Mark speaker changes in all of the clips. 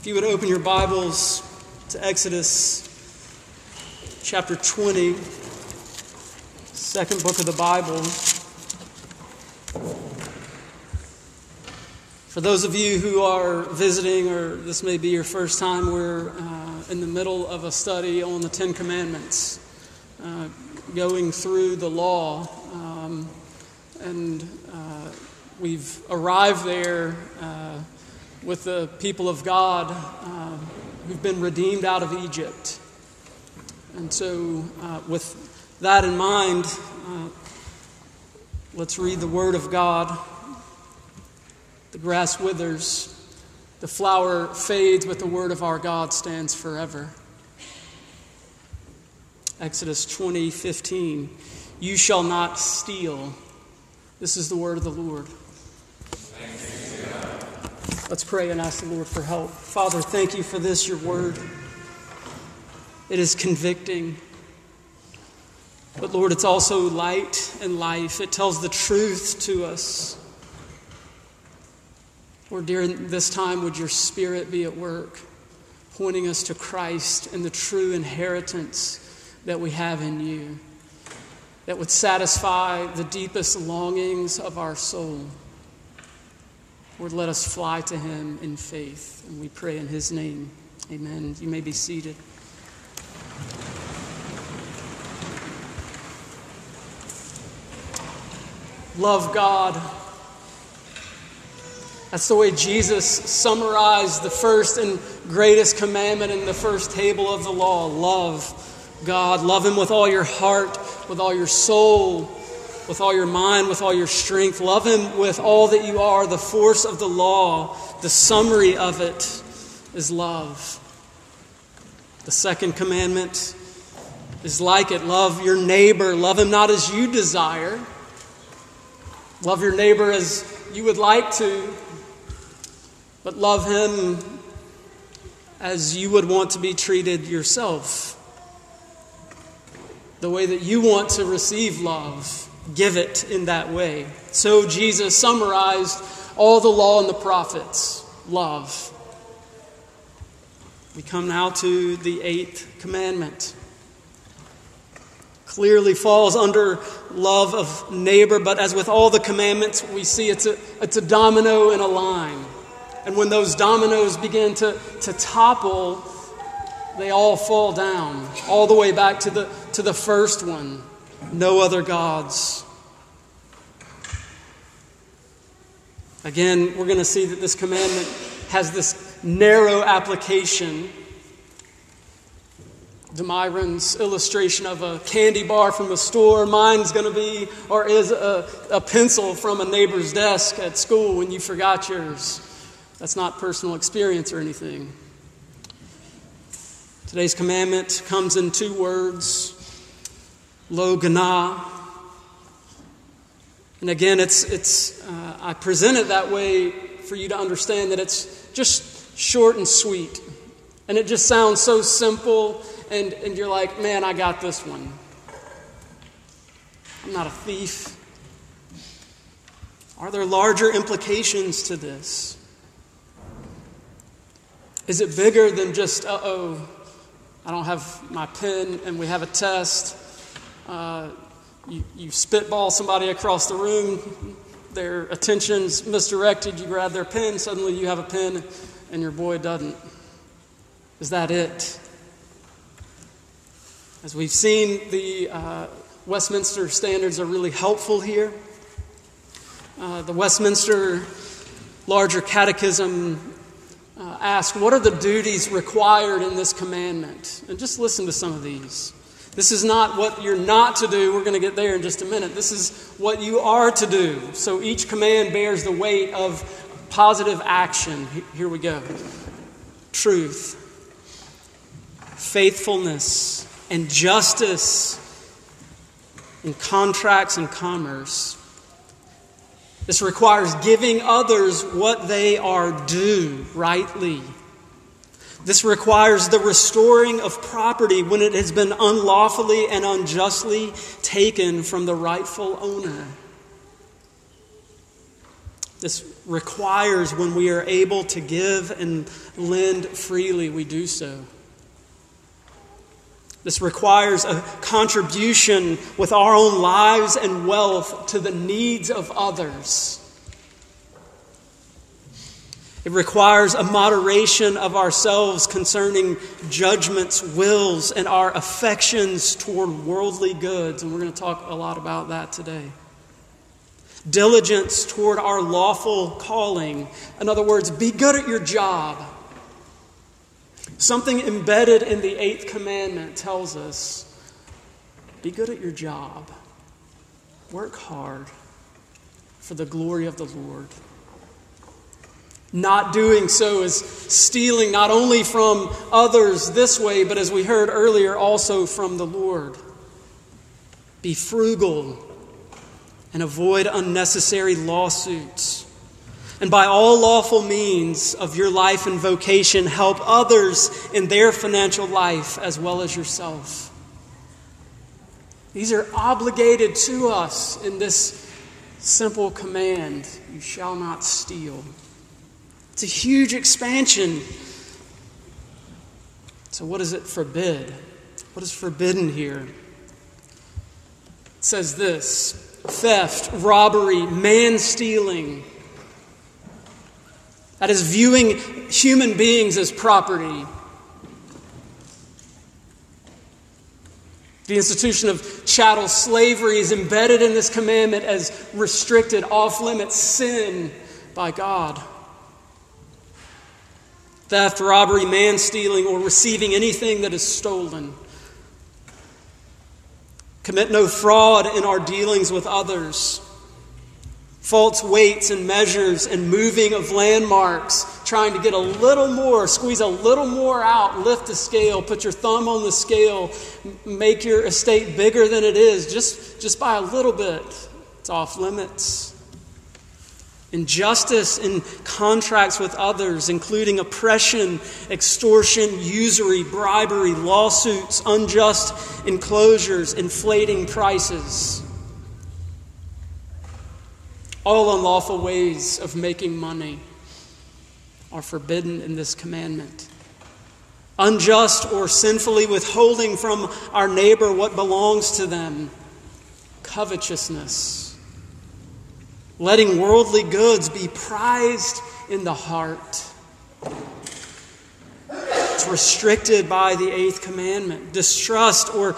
Speaker 1: If you would open your Bibles to Exodus chapter 20, second book of the Bible. For those of you who are visiting, or this may be your first time, we're uh, in the middle of a study on the Ten Commandments, uh, going through the law. Um, and uh, we've arrived there uh, with the people of God uh, who've been redeemed out of Egypt. And so, uh, with that in mind, uh, let's read the Word of God. The grass withers, the flower fades, but the Word of our God stands forever. Exodus 20 15. You shall not steal. This is the word of the Lord. Let's pray and ask the Lord for help. Father, thank you for this, your word. It is convicting. But Lord, it's also light and life. It tells the truth to us. Lord, during this time, would your spirit be at work, pointing us to Christ and the true inheritance that we have in you, that would satisfy the deepest longings of our soul. Lord, let us fly to him in faith. And we pray in his name. Amen. You may be seated. Love God. That's the way Jesus summarized the first and greatest commandment in the first table of the law love God. Love Him with all your heart, with all your soul, with all your mind, with all your strength. Love Him with all that you are. The force of the law, the summary of it is love. The second commandment is like it love your neighbor. Love him not as you desire, love your neighbor as you would like to, but love him as you would want to be treated yourself. The way that you want to receive love, give it in that way. So Jesus summarized all the law and the prophets love. We come now to the eighth commandment. Clearly falls under love of neighbor, but as with all the commandments, we see it's a, it's a domino in a line. And when those dominoes begin to, to topple, they all fall down, all the way back to the, to the first one no other gods. Again, we're going to see that this commandment has this narrow application. Demyron's illustration of a candy bar from a store, mine's going to be, or is a, a pencil from a neighbor's desk at school when you forgot yours. That's not personal experience or anything. Today's commandment comes in two words lo gana. And again, it's, it's, uh, I present it that way for you to understand that it's just short and sweet. And it just sounds so simple, and, and you're like, man, I got this one. I'm not a thief. Are there larger implications to this? Is it bigger than just, uh oh, I don't have my pen and we have a test? Uh, you, you spitball somebody across the room, their attention's misdirected, you grab their pen, suddenly you have a pen and your boy doesn't. Is that it? As we've seen, the uh, Westminster standards are really helpful here. Uh, the Westminster Larger Catechism uh, asks, What are the duties required in this commandment? And just listen to some of these. This is not what you're not to do. We're going to get there in just a minute. This is what you are to do. So each command bears the weight of positive action. Here we go truth, faithfulness, and justice in contracts and commerce. This requires giving others what they are due rightly. This requires the restoring of property when it has been unlawfully and unjustly taken from the rightful owner. This requires when we are able to give and lend freely, we do so. This requires a contribution with our own lives and wealth to the needs of others. It requires a moderation of ourselves concerning judgments, wills, and our affections toward worldly goods. And we're going to talk a lot about that today. Diligence toward our lawful calling. In other words, be good at your job. Something embedded in the eighth commandment tells us be good at your job, work hard for the glory of the Lord. Not doing so is stealing not only from others this way, but as we heard earlier, also from the Lord. Be frugal and avoid unnecessary lawsuits. And by all lawful means of your life and vocation, help others in their financial life as well as yourself. These are obligated to us in this simple command you shall not steal. It's a huge expansion. So, what does it forbid? What is forbidden here? It says this theft, robbery, man stealing that is, viewing human beings as property. The institution of chattel slavery is embedded in this commandment as restricted, off limits sin by God. Theft, robbery, man stealing, or receiving anything that is stolen. Commit no fraud in our dealings with others false weights and measures and moving of landmarks, trying to get a little more, squeeze a little more out, lift the scale, put your thumb on the scale, make your estate bigger than it is, just, just by a little bit. It's off limits. Injustice in contracts with others, including oppression, extortion, usury, bribery, lawsuits, unjust enclosures, inflating prices. All unlawful ways of making money are forbidden in this commandment. Unjust or sinfully withholding from our neighbor what belongs to them, covetousness. Letting worldly goods be prized in the heart. It's restricted by the eighth commandment. Distrust or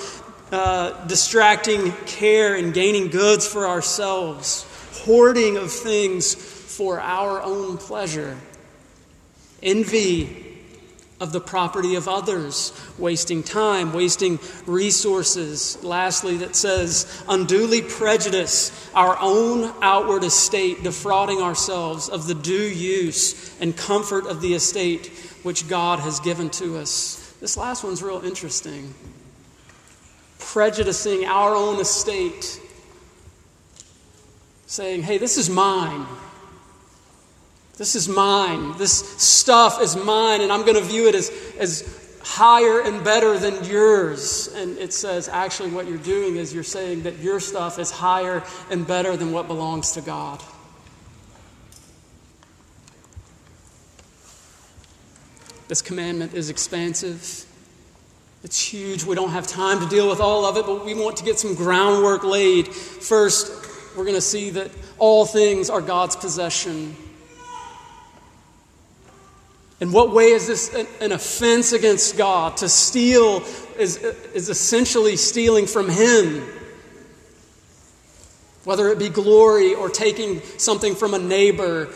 Speaker 1: uh, distracting care and gaining goods for ourselves hoarding of things for our own pleasure, envy of the property of others, wasting time, wasting resources. Lastly, that says, unduly prejudice our own outward estate, defrauding ourselves of the due use and comfort of the estate which God has given to us. This last one's real interesting. Prejudicing our own estate saying, hey, this is mine. This is mine. This stuff is mine, and I'm going to view it as, as higher and better than yours. And it says, actually, what you're doing is you're saying that your stuff is higher and better than what belongs to God. This commandment is expansive. It's huge. We don't have time to deal with all of it, but we want to get some groundwork laid. First, we're going to see that all things are God's possession. In what way is this an, offense against God? To steal is, is essentially stealing from Him. Whether it be glory or taking something from a neighbor,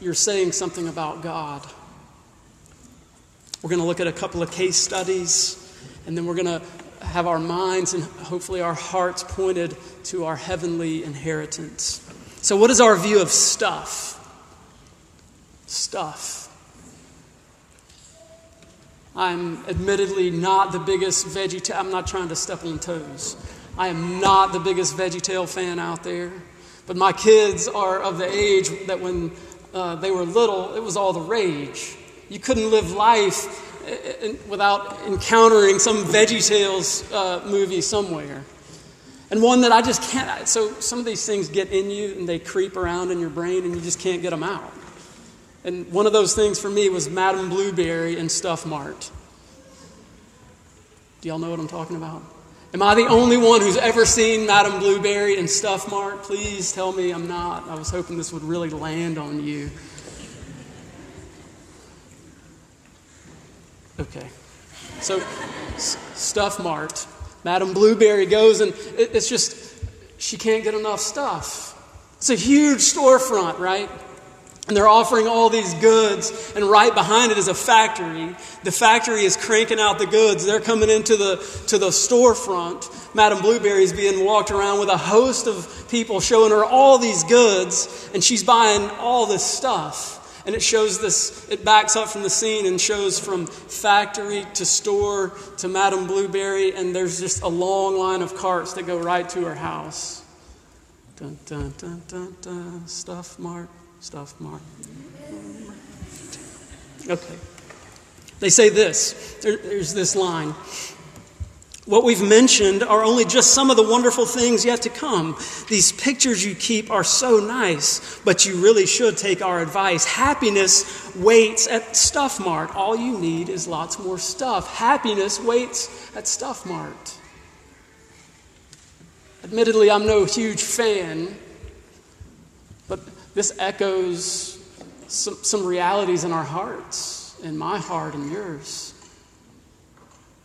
Speaker 1: you're saying something about God. We're going to look at a couple of case studies, and then we're going to have our minds and hopefully our hearts pointed to our heavenly inheritance. So, what is our view of stuff? Stuff. I'm admittedly not the biggest veggie. I'm not trying to step on toes. I am not the biggest VeggieTale fan out there. But my kids are of the age that when uh, they were little, it was all the rage. You couldn't live life without encountering some VeggieTales uh, movie somewhere. And one that I just can't. So some of these things get in you and they creep around in your brain and you just can't get them out. And one of those things for me was Madame Blueberry and Stuff Mart. Do y'all know what I'm talking about? Am I the only one who's ever seen Madame Blueberry and Stuff Mart? Please tell me I'm not. I was hoping this would really land on you. Okay. So, Stuff Mart. Madame Blueberry goes and it's just, she can't get enough stuff. It's a huge storefront, right? And they're offering all these goods, and right behind it is a factory. The factory is cranking out the goods. They're coming into the, to the storefront. Madame Blueberry is being walked around with a host of people showing her all these goods, and she's buying all this stuff. And it shows this, it backs up from the scene and shows from factory to store to Madame Blueberry, and there's just a long line of carts that go right to her house. Dun, dun, dun, dun, dun. Stuff Mart stuff, Mark. Okay. They say this there, there's this line. What we've mentioned are only just some of the wonderful things yet to come. These pictures you keep are so nice, but you really should take our advice. Happiness waits at Stuff Mart. All you need is lots more stuff. Happiness waits at Stuff Mart. Admittedly, I'm no huge fan, this echoes some, some realities in our hearts, in my heart and yours.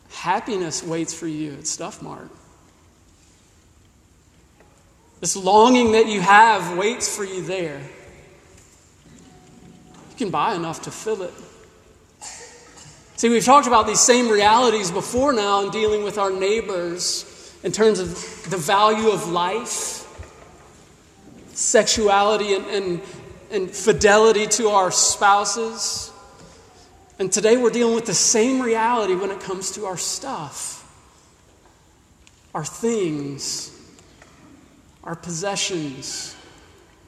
Speaker 1: Happiness waits for you at Stuff Mart. This longing that you have waits for you there. You can buy enough to fill it. See, we've talked about these same realities before now in dealing with our neighbors in terms of the value of life sexuality and, and, and fidelity to our spouses. And today we're dealing with the same reality when it comes to our stuff, our things, our possessions.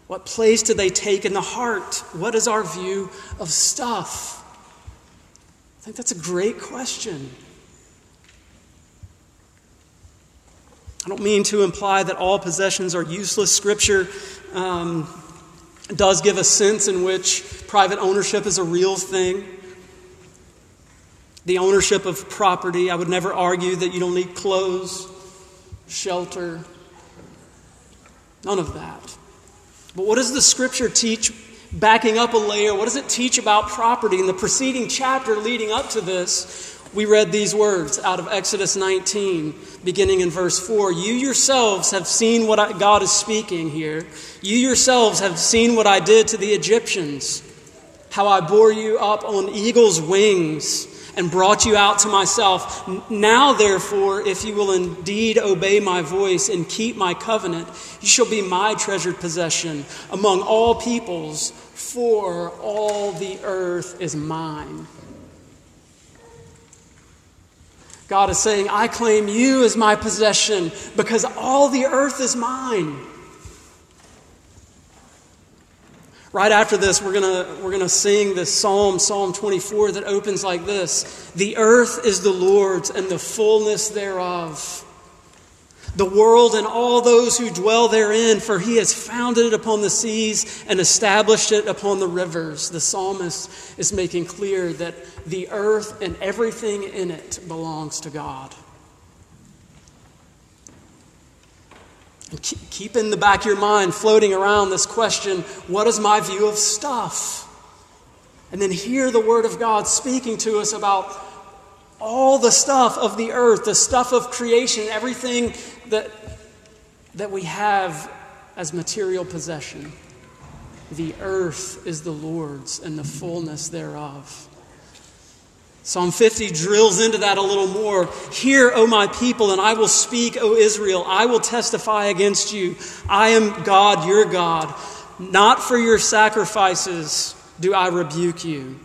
Speaker 1: What place do they take in the heart? What is our view of stuff? I think that's a great question. I don't mean to imply that all possessions are useless. Scripture um, does give a sense in which private ownership is a real thing. The ownership of property, I would never argue that you don't need clothes, shelter, none of that. But what does the scripture teach, backing up a layer? What does it teach about property? In the preceding chapter leading up to this, we read these words out of Exodus 19, beginning in verse 4. You yourselves have seen what I, God is speaking here. You yourselves have seen what I did to the Egyptians, how I bore you up on eagle's wings and brought you out to myself. Now, therefore, if you will indeed obey my voice and keep my covenant, you shall be my treasured possession among all peoples, for all the earth is mine. God is saying, I claim you as my possession because all the earth is mine. Right after this, we're going we're gonna sing this psalm, Psalm 24, that opens like this The earth is the Lord's and the fullness thereof the world and all those who dwell therein, for he has founded it upon the seas and established it upon the rivers. The psalmist is making clear that the earth and everything in it belongs to God. And keep in the back of your mind floating around this question what is my view of stuff? And then hear the Word of God speaking to us about all the stuff of the earth, the stuff of creation, everything that, that we have as material possession. The earth is the Lord's and the fullness thereof. Psalm 50 drills into that a little more. Hear, O my people, and I will speak, O Israel. I will testify against you. I am God, your God. Not for your sacrifices do I rebuke you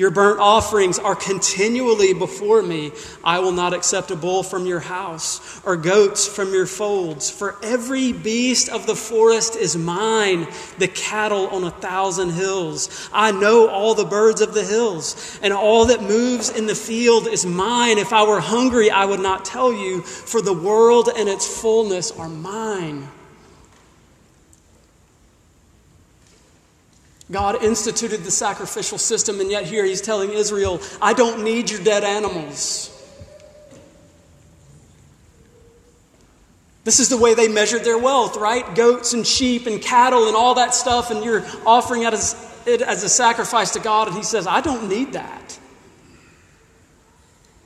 Speaker 1: Your burnt offerings are continually before me. I will not accept a bull from your house or goats from your folds. For every beast of the forest is mine, the cattle on a thousand hills. I know all the birds of the hills, and all that moves in the field is mine. If I were hungry, I would not tell you, for the world and its fullness are mine. God instituted the sacrificial system, and yet here he's telling Israel, I don't need your dead animals. This is the way they measured their wealth, right? Goats and sheep and cattle and all that stuff, and you're offering it as, it as a sacrifice to God, and he says, I don't need that.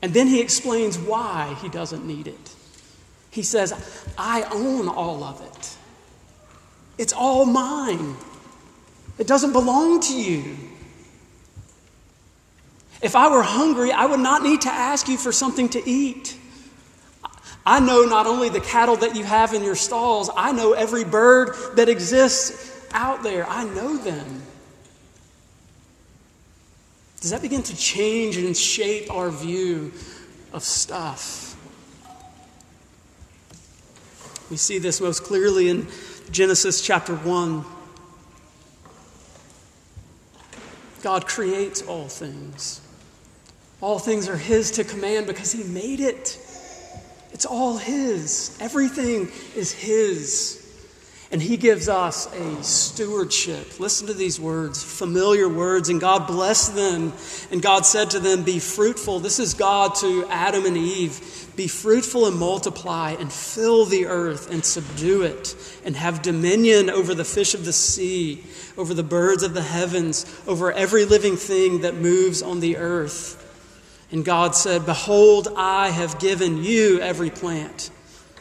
Speaker 1: And then he explains why he doesn't need it. He says, I own all of it, it's all mine. It doesn't belong to you. If I were hungry, I would not need to ask you for something to eat. I know not only the cattle that you have in your stalls, I know every bird that exists out there. I know them. Does that begin to change and shape our view of stuff? We see this most clearly in Genesis chapter 1. God creates all things. All things are His to command because He made it. It's all His. Everything is His. And He gives us a stewardship. Listen to these words, familiar words, and God blessed them. And God said to them, Be fruitful. This is God to Adam and Eve. Be fruitful and multiply, and fill the earth and subdue it, and have dominion over the fish of the sea, over the birds of the heavens, over every living thing that moves on the earth. And God said, Behold, I have given you every plant.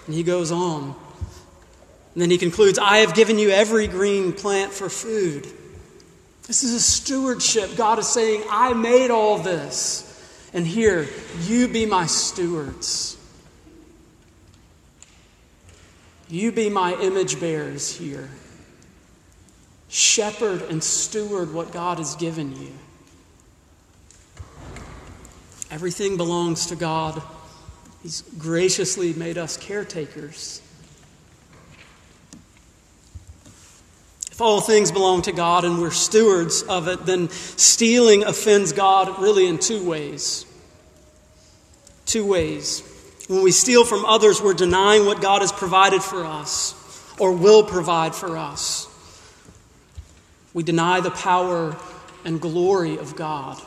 Speaker 1: And he goes on. And then he concludes, I have given you every green plant for food. This is a stewardship. God is saying, I made all this. And here, you be my stewards. You be my image bearers here. Shepherd and steward what God has given you. Everything belongs to God. He's graciously made us caretakers. If all things belong to God and we're stewards of it, then stealing offends God really in two ways. Two ways. When we steal from others, we're denying what God has provided for us or will provide for us. We deny the power and glory of God.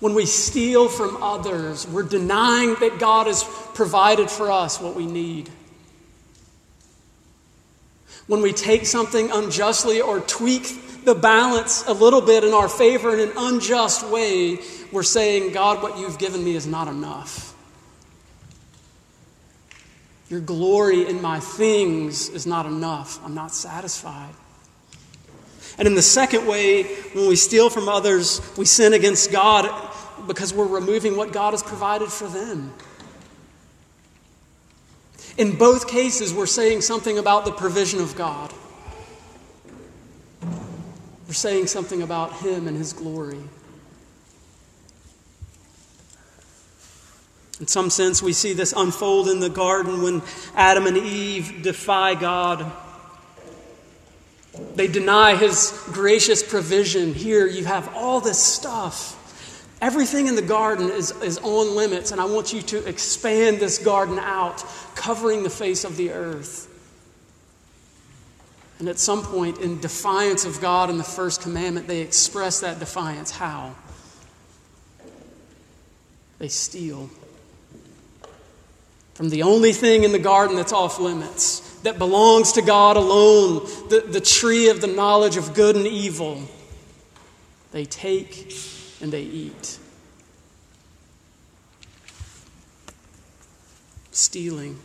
Speaker 1: When we steal from others, we're denying that God has provided for us what we need. When we take something unjustly or tweak the balance a little bit in our favor in an unjust way, we're saying, God, what you've given me is not enough. Your glory in my things is not enough. I'm not satisfied. And in the second way, when we steal from others, we sin against God because we're removing what God has provided for them. In both cases, we're saying something about the provision of God. We're saying something about Him and His glory. In some sense, we see this unfold in the garden when Adam and Eve defy God. They deny His gracious provision. Here, you have all this stuff. Everything in the garden is, is on limits, and I want you to expand this garden out, covering the face of the earth. And at some point, in defiance of God and the first commandment, they express that defiance. How? They steal from the only thing in the garden that's off limits, that belongs to God alone, the, the tree of the knowledge of good and evil. They take and they eat. Stealing.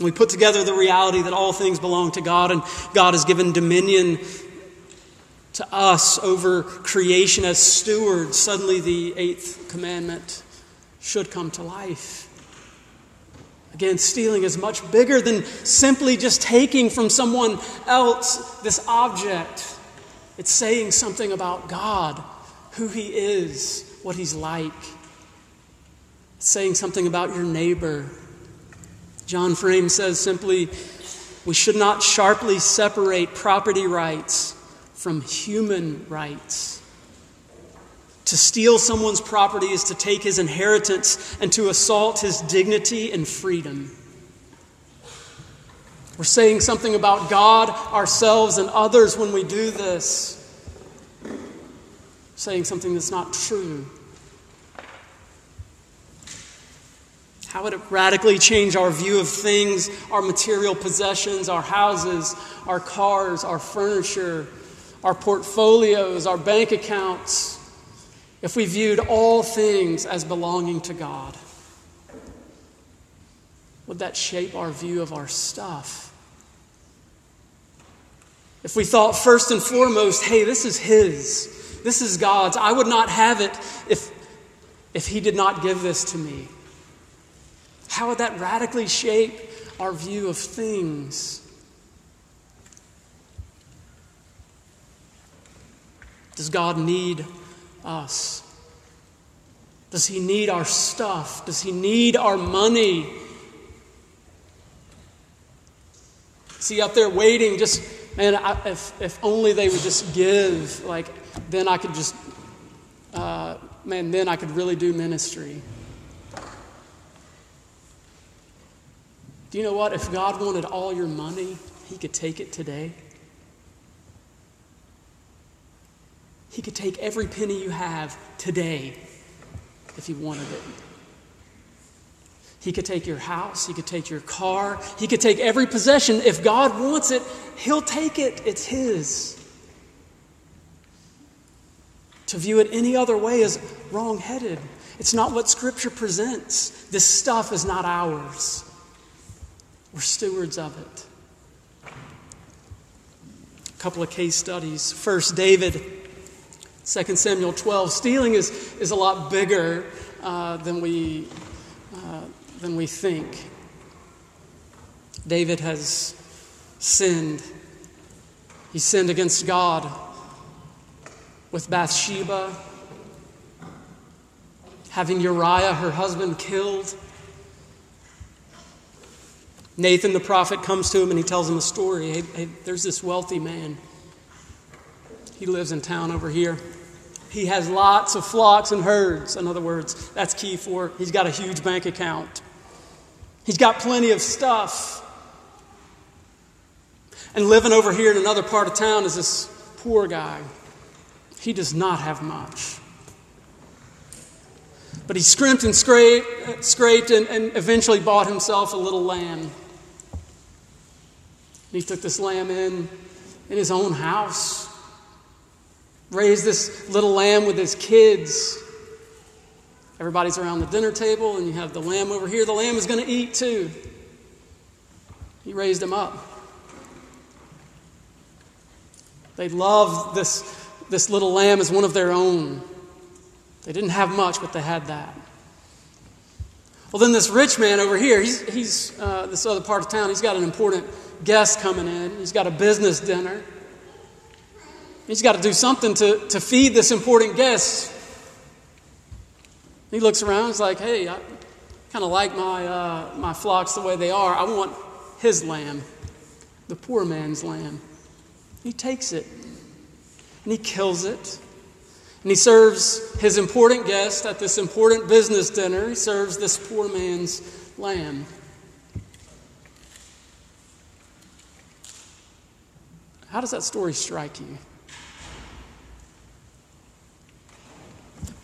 Speaker 1: We put together the reality that all things belong to God and God has given dominion to us over creation as stewards. Suddenly, the eighth commandment should come to life. Again, stealing is much bigger than simply just taking from someone else this object. It's saying something about God, who He is, what He's like. Saying something about your neighbor. John Frame says simply, we should not sharply separate property rights from human rights. To steal someone's property is to take his inheritance and to assault his dignity and freedom. We're saying something about God, ourselves, and others when we do this. Saying something that's not true. How would it radically change our view of things, our material possessions, our houses, our cars, our furniture, our portfolios, our bank accounts, if we viewed all things as belonging to God? Would that shape our view of our stuff? If we thought first and foremost, hey, this is His, this is God's, I would not have it if, if He did not give this to me. How would that radically shape our view of things? Does God need us? Does He need our stuff? Does He need our money? See, up there waiting? Just, man, I, if, if only they would just give, like, then I could just, uh, man, then I could really do ministry. Do you know what? If God wanted all your money, He could take it today. He could take every penny you have today if He wanted it. He could take your house, He could take your car, He could take every possession. If God wants it, He'll take it. It's His. To view it any other way is wrong headed. It's not what Scripture presents. This stuff is not ours. We're stewards of it. A couple of case studies. First, David, 2 Samuel 12. Stealing is, is a lot bigger uh, than, we, uh, than we think. David has sinned. He sinned against God with Bathsheba, having Uriah, her husband, killed. Nathan the prophet comes to him and he tells him a story. Hey, hey, there's this wealthy man. He lives in town over here. He has lots of flocks and herds. In other words, that's key for he's got a huge bank account. He's got plenty of stuff. And living over here in another part of town is this poor guy. He does not have much. But he scrimped and scraped, scraped and, and eventually bought himself a little lamb. And he took this lamb in in his own house, raised this little lamb with his kids. Everybody's around the dinner table, and you have the lamb over here. The lamb is going to eat too. He raised him up. They loved this, this little lamb as one of their own. They didn't have much, but they had that. Well, then this rich man over here, he's, he's uh, this other part of town, he's got an important guest coming in. He's got a business dinner. He's got to do something to, to feed this important guest. He looks around, he's like, hey, I kind of like my, uh, my flocks the way they are. I want his lamb, the poor man's lamb. He takes it and he kills it. And he serves his important guest at this important business dinner. He serves this poor man's lamb. How does that story strike you?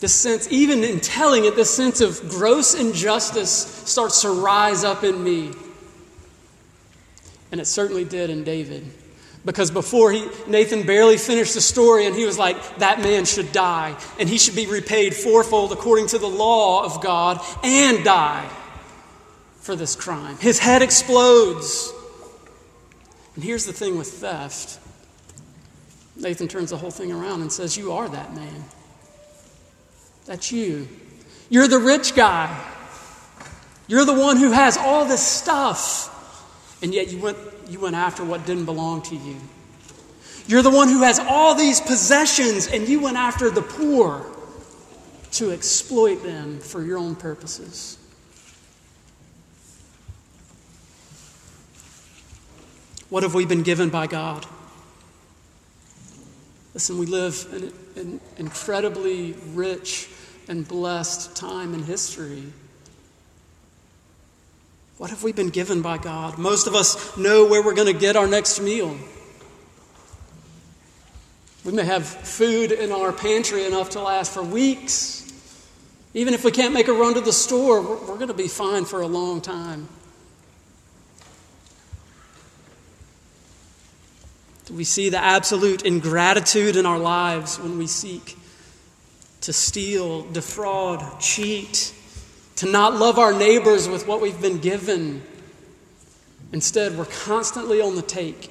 Speaker 1: This sense, even in telling it, this sense of gross injustice starts to rise up in me. And it certainly did in David. Because before he, Nathan barely finished the story, and he was like, that man should die, and he should be repaid fourfold according to the law of God, and die for this crime. His head explodes. And here's the thing with theft Nathan turns the whole thing around and says, You are that man. That's you. You're the rich guy. You're the one who has all this stuff. And yet you went, you went after what didn't belong to you. You're the one who has all these possessions, and you went after the poor to exploit them for your own purposes. What have we been given by God? Listen, we live in an incredibly rich and blessed time in history. What have we been given by God? Most of us know where we're going to get our next meal. We may have food in our pantry enough to last for weeks. Even if we can't make a run to the store, we're, going to be fine for a long time. Do we see the absolute ingratitude in our lives when we seek to steal, defraud, cheat, to not love our neighbors with what we've been given? Instead, we're constantly on the take.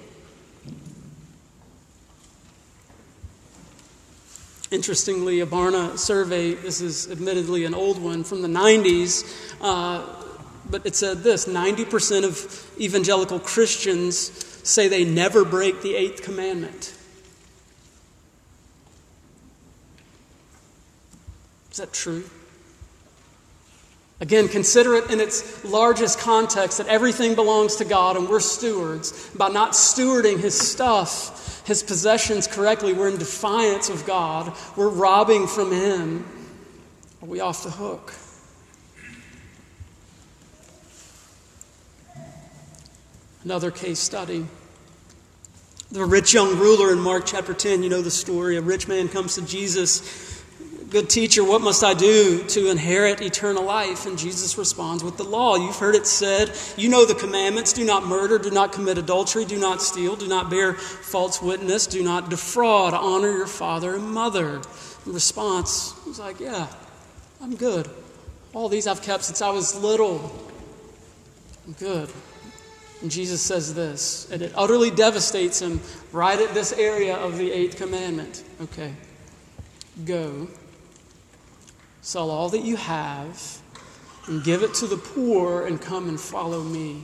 Speaker 1: Interestingly, a Barna survey, this is admittedly an old one from the 90s, uh, but it said this 90% of evangelical Christians say they never break the eighth commandment. Is that true? Again, consider it in its largest context that everything belongs to God and we're stewards. By not stewarding His stuff, His possessions correctly, we're in defiance of God. We're robbing from Him. Are we off the hook? Another case study. The rich young ruler in Mark chapter 10, you know the story. A rich man comes to Jesus Good teacher, what must I do to inherit eternal life? And Jesus responds with the law. You've heard it said, you know the commandments do not murder, do not commit adultery, do not steal, do not bear false witness, do not defraud, honor your father and mother. In response, he's like, Yeah, I'm good. All these I've kept since I was little. I'm good. And Jesus says this, and it utterly devastates him right at this area of the eighth commandment. Okay, go Sell all that you have and give it to the poor and come and follow me.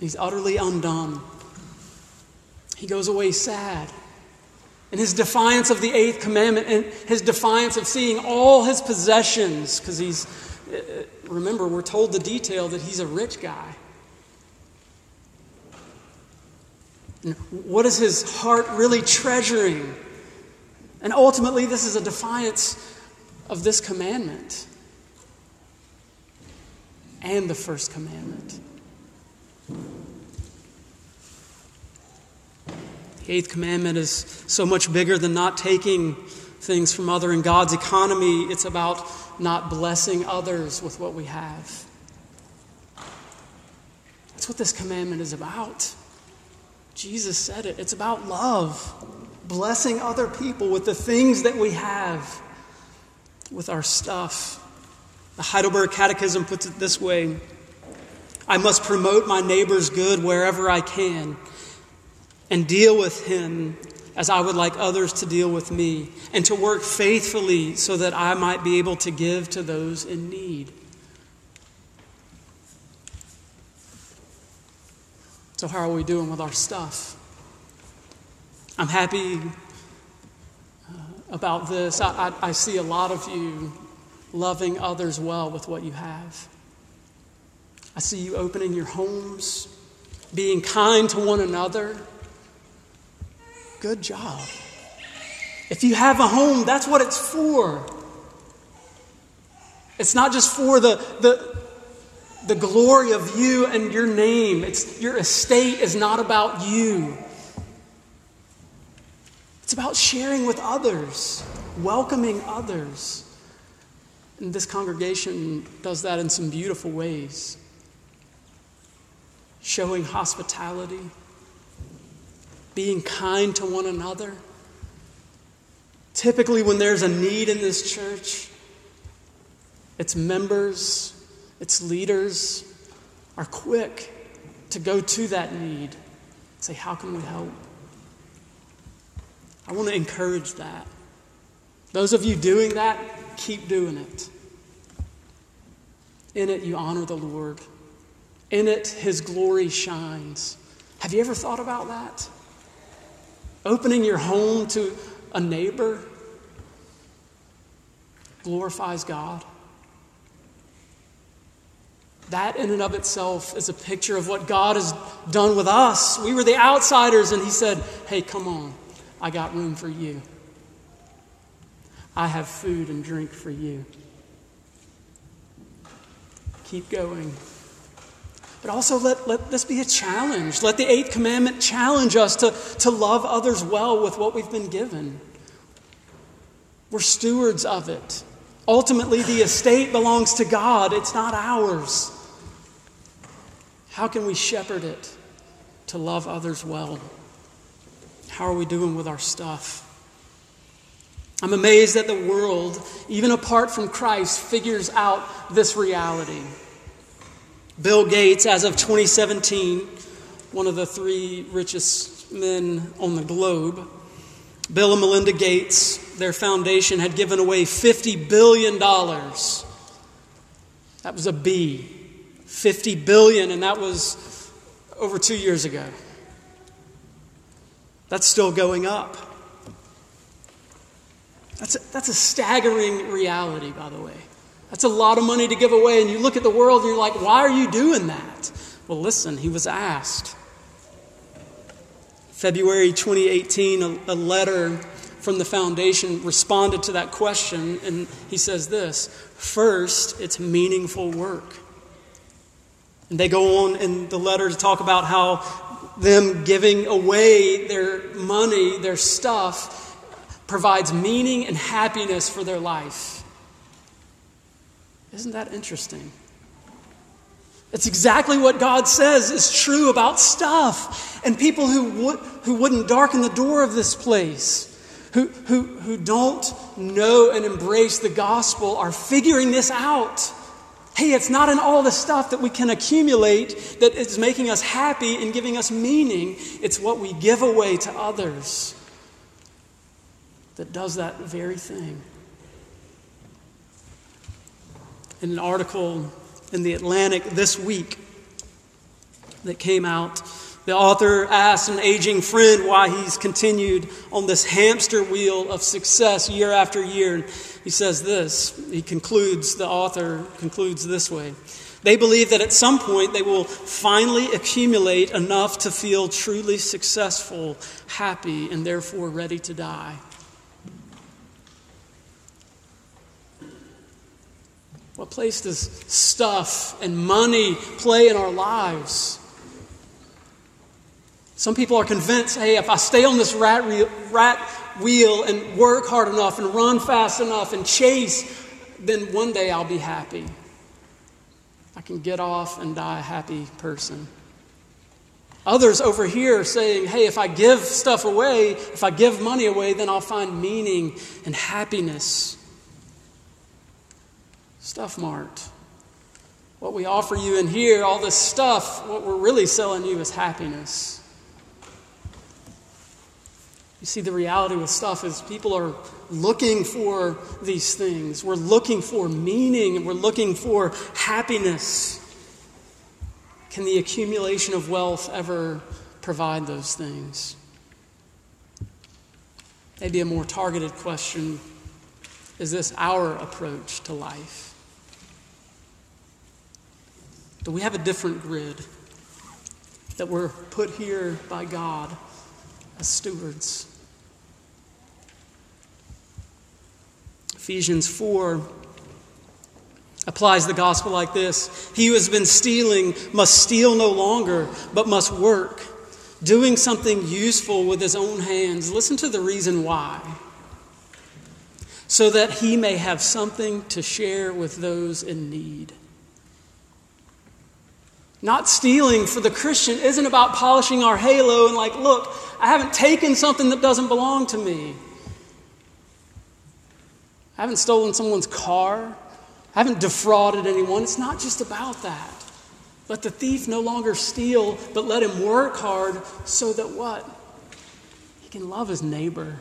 Speaker 1: He's utterly undone. He goes away sad. And his defiance of the eighth commandment and his defiance of seeing all his possessions, because he's, uh, remember, we're told the detail that he's a rich guy. And what is his heart really treasuring? And ultimately, this is a defiance of this commandment and the first commandment. The eighth commandment is so much bigger than not taking things from other in God's economy. It's about not blessing others with what we have. That's what this commandment is about. Jesus said it. It's about love blessing other people with the things that we have, with our stuff. The Heidelberg Catechism puts it this way I must promote my neighbor's good wherever I can and deal with him as I would like others to deal with me, and to work faithfully so that I might be able to give to those in need. So, how are we doing with our stuff? I'm happy uh, about this. I, I, I see a lot of you loving others well with what you have. I see you opening your homes, being kind to one another. Good job. If you have a home, that's what it's for. It's not just for the, the, the glory of you and your name. It's, your estate is not about you. It's about sharing with others, welcoming others. And this congregation does that in some beautiful ways. Showing hospitality, being kind to one another. Typically, when there's a need in this church, its members, its leaders are quick to go to that need. Say, How can we help? I want to encourage that. Those of you doing that, keep doing it. In it, you honor the Lord. In it, His glory shines. Have you ever thought about that? Opening your home to a neighbor glorifies God. That, in and of itself, is a picture of what God has done with us. We were the outsiders, and He said, Hey, come on, I got room for you. I have food and drink for you. Keep going. But also, let, let this be a challenge. Let the eighth commandment challenge us to, to love others well with what we've been given. We're stewards of it. Ultimately, the estate belongs to God, it's not ours. How can we shepherd it to love others well? How are we doing with our stuff? I'm amazed that the world, even apart from Christ, figures out this reality. Bill Gates, as of 2017, one of the three richest men on the globe, Bill and Melinda Gates, their foundation had given away $50 billion. That was a B. 50 billion, and that was over two years ago. That's still going up. That's a, that's a staggering reality, by the way. That's a lot of money to give away, and you look at the world and you're like, why are you doing that? Well, listen, he was asked. February 2018, a, a letter from the foundation responded to that question, and he says this First, it's meaningful work. And they go on in the letter to talk about how them giving away their money, their stuff, provides meaning and happiness for their life. Isn't that interesting? It's exactly what God says is true about stuff. And people who, would, who wouldn't darken the door of this place, who, who, who don't know and embrace the gospel, are figuring this out. Hey, it's not in all the stuff that we can accumulate that is making us happy and giving us meaning. It's what we give away to others that does that very thing. In an article in The Atlantic this week that came out, the author asked an aging friend why he's continued on this hamster wheel of success year after year. He says this, he concludes, the author concludes this way. They believe that at some point they will finally accumulate enough to feel truly successful, happy, and therefore ready to die. What place does stuff and money play in our lives? Some people are convinced hey, if I stay on this rat, rat wheel and work hard enough and run fast enough and chase, then one day I'll be happy. I can get off and die a happy person. Others over here saying, hey, if I give stuff away, if I give money away, then I'll find meaning and happiness. Stuff Mart. What we offer you in here, all this stuff, what we're really selling you is happiness. You see, the reality with stuff is people are looking for these things. We're looking for meaning and we're looking for happiness. Can the accumulation of wealth ever provide those things? Maybe a more targeted question is this our approach to life? Do we have a different grid that we're put here by God as stewards? Ephesians 4 applies the gospel like this He who has been stealing must steal no longer, but must work, doing something useful with his own hands. Listen to the reason why. So that he may have something to share with those in need. Not stealing for the Christian isn't about polishing our halo and, like, look, I haven't taken something that doesn't belong to me. I haven't stolen someone's car. I haven't defrauded anyone. It's not just about that. Let the thief no longer steal, but let him work hard so that what? He can love his neighbor.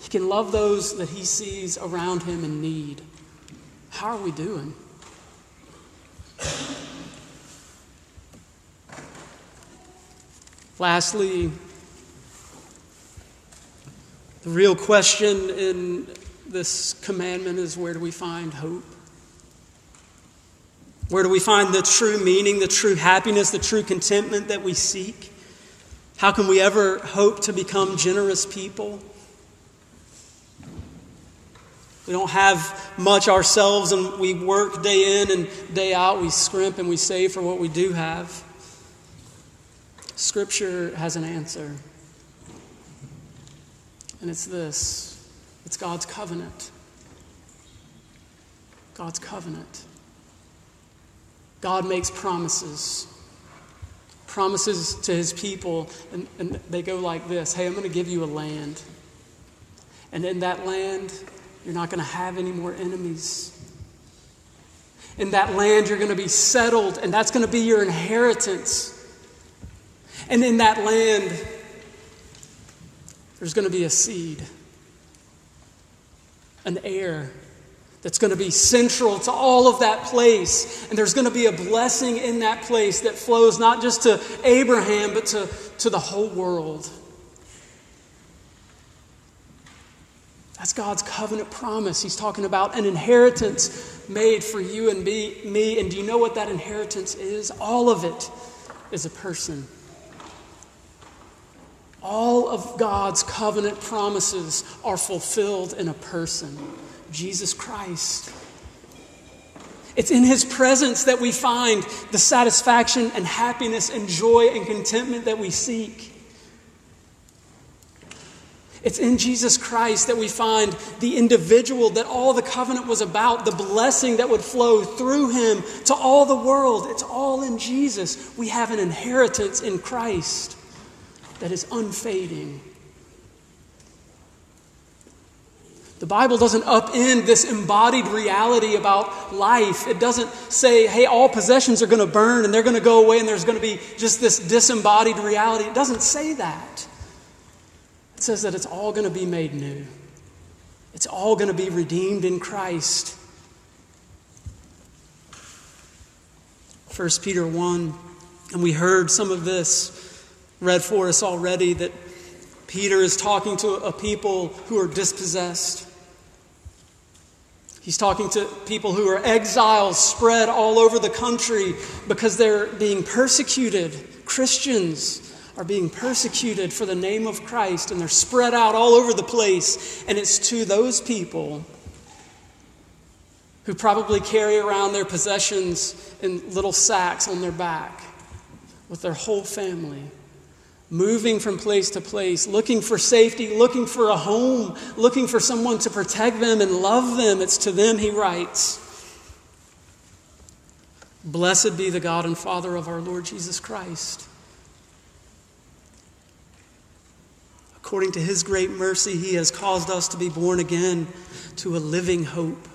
Speaker 1: He can love those that he sees around him in need. How are we doing? Lastly, the real question in this commandment is where do we find hope? Where do we find the true meaning, the true happiness, the true contentment that we seek? How can we ever hope to become generous people? We don't have much ourselves and we work day in and day out. We scrimp and we save for what we do have. Scripture has an answer. And it's this it's God's covenant. God's covenant. God makes promises. Promises to his people, and, and they go like this Hey, I'm going to give you a land. And in that land, you're not going to have any more enemies. In that land, you're going to be settled, and that's going to be your inheritance. And in that land, there's going to be a seed, an heir that's going to be central to all of that place. And there's going to be a blessing in that place that flows not just to Abraham, but to, to the whole world. That's God's covenant promise. He's talking about an inheritance made for you and me. And do you know what that inheritance is? All of it is a person. All of God's covenant promises are fulfilled in a person Jesus Christ. It's in His presence that we find the satisfaction and happiness and joy and contentment that we seek. It's in Jesus Christ that we find the individual that all the covenant was about, the blessing that would flow through him to all the world. It's all in Jesus. We have an inheritance in Christ that is unfading. The Bible doesn't upend this embodied reality about life. It doesn't say, hey, all possessions are going to burn and they're going to go away and there's going to be just this disembodied reality. It doesn't say that It says that it's all going to be made new. It's all going to be redeemed in Christ. 1 Peter 1, and we heard some of this read for us already that Peter is talking to a people who are dispossessed. He's talking to people who are exiles spread all over the country because they're being persecuted, Christians are being persecuted for the name of Christ, and they're spread out all over the place. And it's to those people who probably carry around their possessions in little sacks on their back with their whole family, moving from place to place, looking for safety, looking for a home, looking for someone to protect them and love them. It's to them he writes. Blessed be the God and Father of our Lord Jesus Christ According to his great mercy, he has caused us to be born again to a living hope.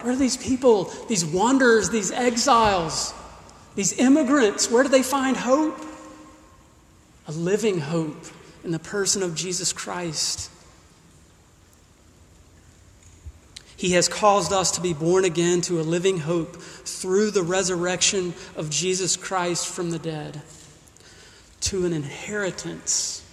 Speaker 1: Where are these people, these wanderers, these exiles, these immigrants? Where do they find hope? A living hope in the person of Jesus Christ. He has caused us to be born again to a living hope through the resurrection of Jesus Christ from the dead to an inheritance.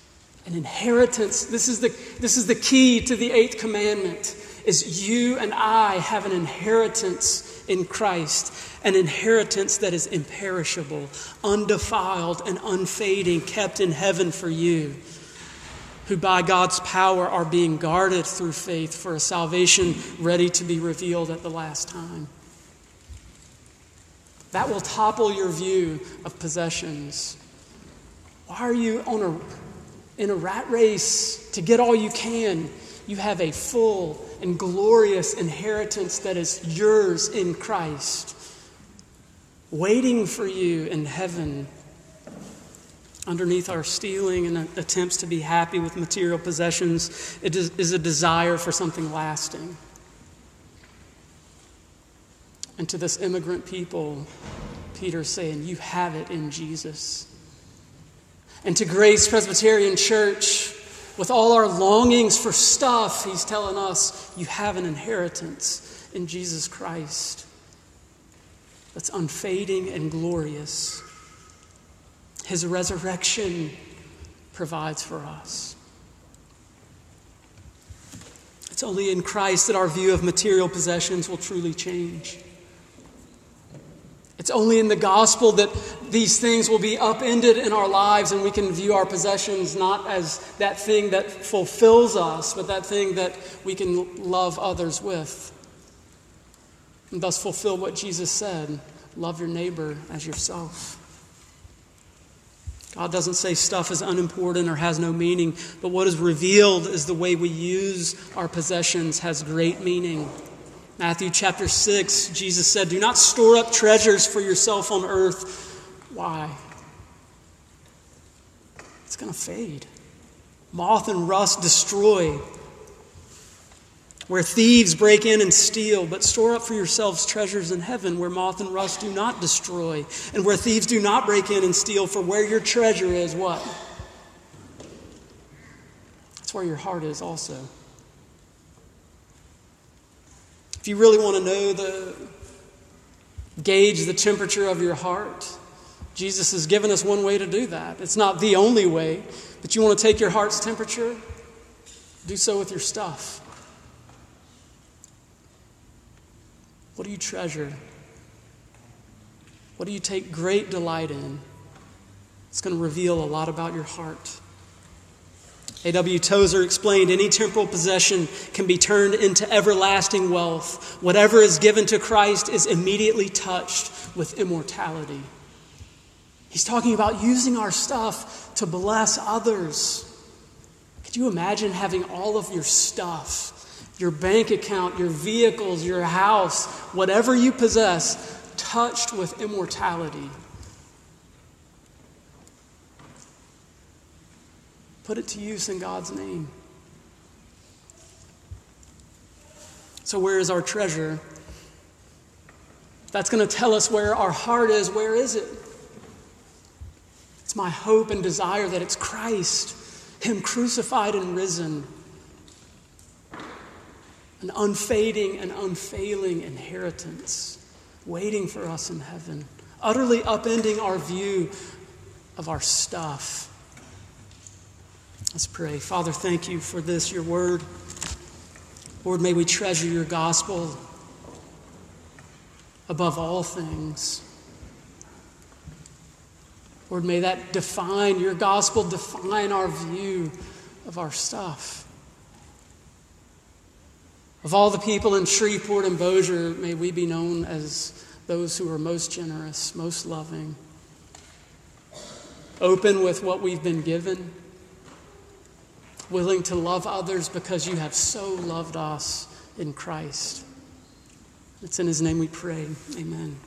Speaker 1: An inheritance. This is the, this is the key to the eighth commandment is you and I have an inheritance in Christ, an inheritance that is imperishable, undefiled, and unfading, kept in heaven for you, who by God's power are being guarded through faith for a salvation ready to be revealed at the last time. That will topple your view of possessions why are you on a, in a rat race to get all you can? You have a full and glorious inheritance that is yours in Christ, waiting for you in heaven. Underneath our stealing and attempts to be happy with material possessions, it is, a desire for something lasting. And to this immigrant people, Peter's saying, You have it in Jesus and to Grace Presbyterian Church, with all our longings for stuff, he's telling us you have an inheritance in Jesus Christ that's unfading and glorious. His resurrection provides for us. It's only in Christ that our view of material possessions will truly change. It's only in the gospel that these things will be upended in our lives and we can view our possessions not as that thing that fulfills us, but that thing that we can love others with. And thus fulfill what Jesus said love your neighbor as yourself. God doesn't say stuff is unimportant or has no meaning, but what is revealed is the way we use our possessions has great meaning. Matthew chapter 6, Jesus said, Do not store up treasures for yourself on earth. Why? It's going to fade. Moth and rust destroy. Where thieves break in and steal, but store up for yourselves treasures in heaven where moth and rust do not destroy, and where thieves do not break in and steal, for where your treasure is, what? That's where your heart is also. If you really want to know the gauge the temperature of your heart, Jesus has given us one way to do that. It's not the only way, but you want to take your heart's temperature? Do so with your stuff. What do you treasure? What do you take great delight in? It's going to reveal a lot about your heart. A.W. Tozer explained any temporal possession can be turned into everlasting wealth. Whatever is given to Christ is immediately touched with immortality. He's talking about using our stuff to bless others. Could you imagine having all of your stuff, your bank account, your vehicles, your house, whatever you possess, touched with immortality? Put it to use in God's name. So, where is our treasure? That's going to tell us where our heart is. Where is it? It's my hope and desire that it's Christ, Him crucified and risen, an unfading and unfailing inheritance waiting for us in heaven, utterly upending our view of our stuff Let's pray. Father, thank you for this, your word. Lord, may we treasure your gospel above all things. Lord, may that define, your gospel define our view of our stuff. Of all the people in Shreveport and Bossier, may we be known as those who are most generous, most loving, open with what we've been given willing to love others because you have so loved us in Christ. It's in His name we pray. Amen.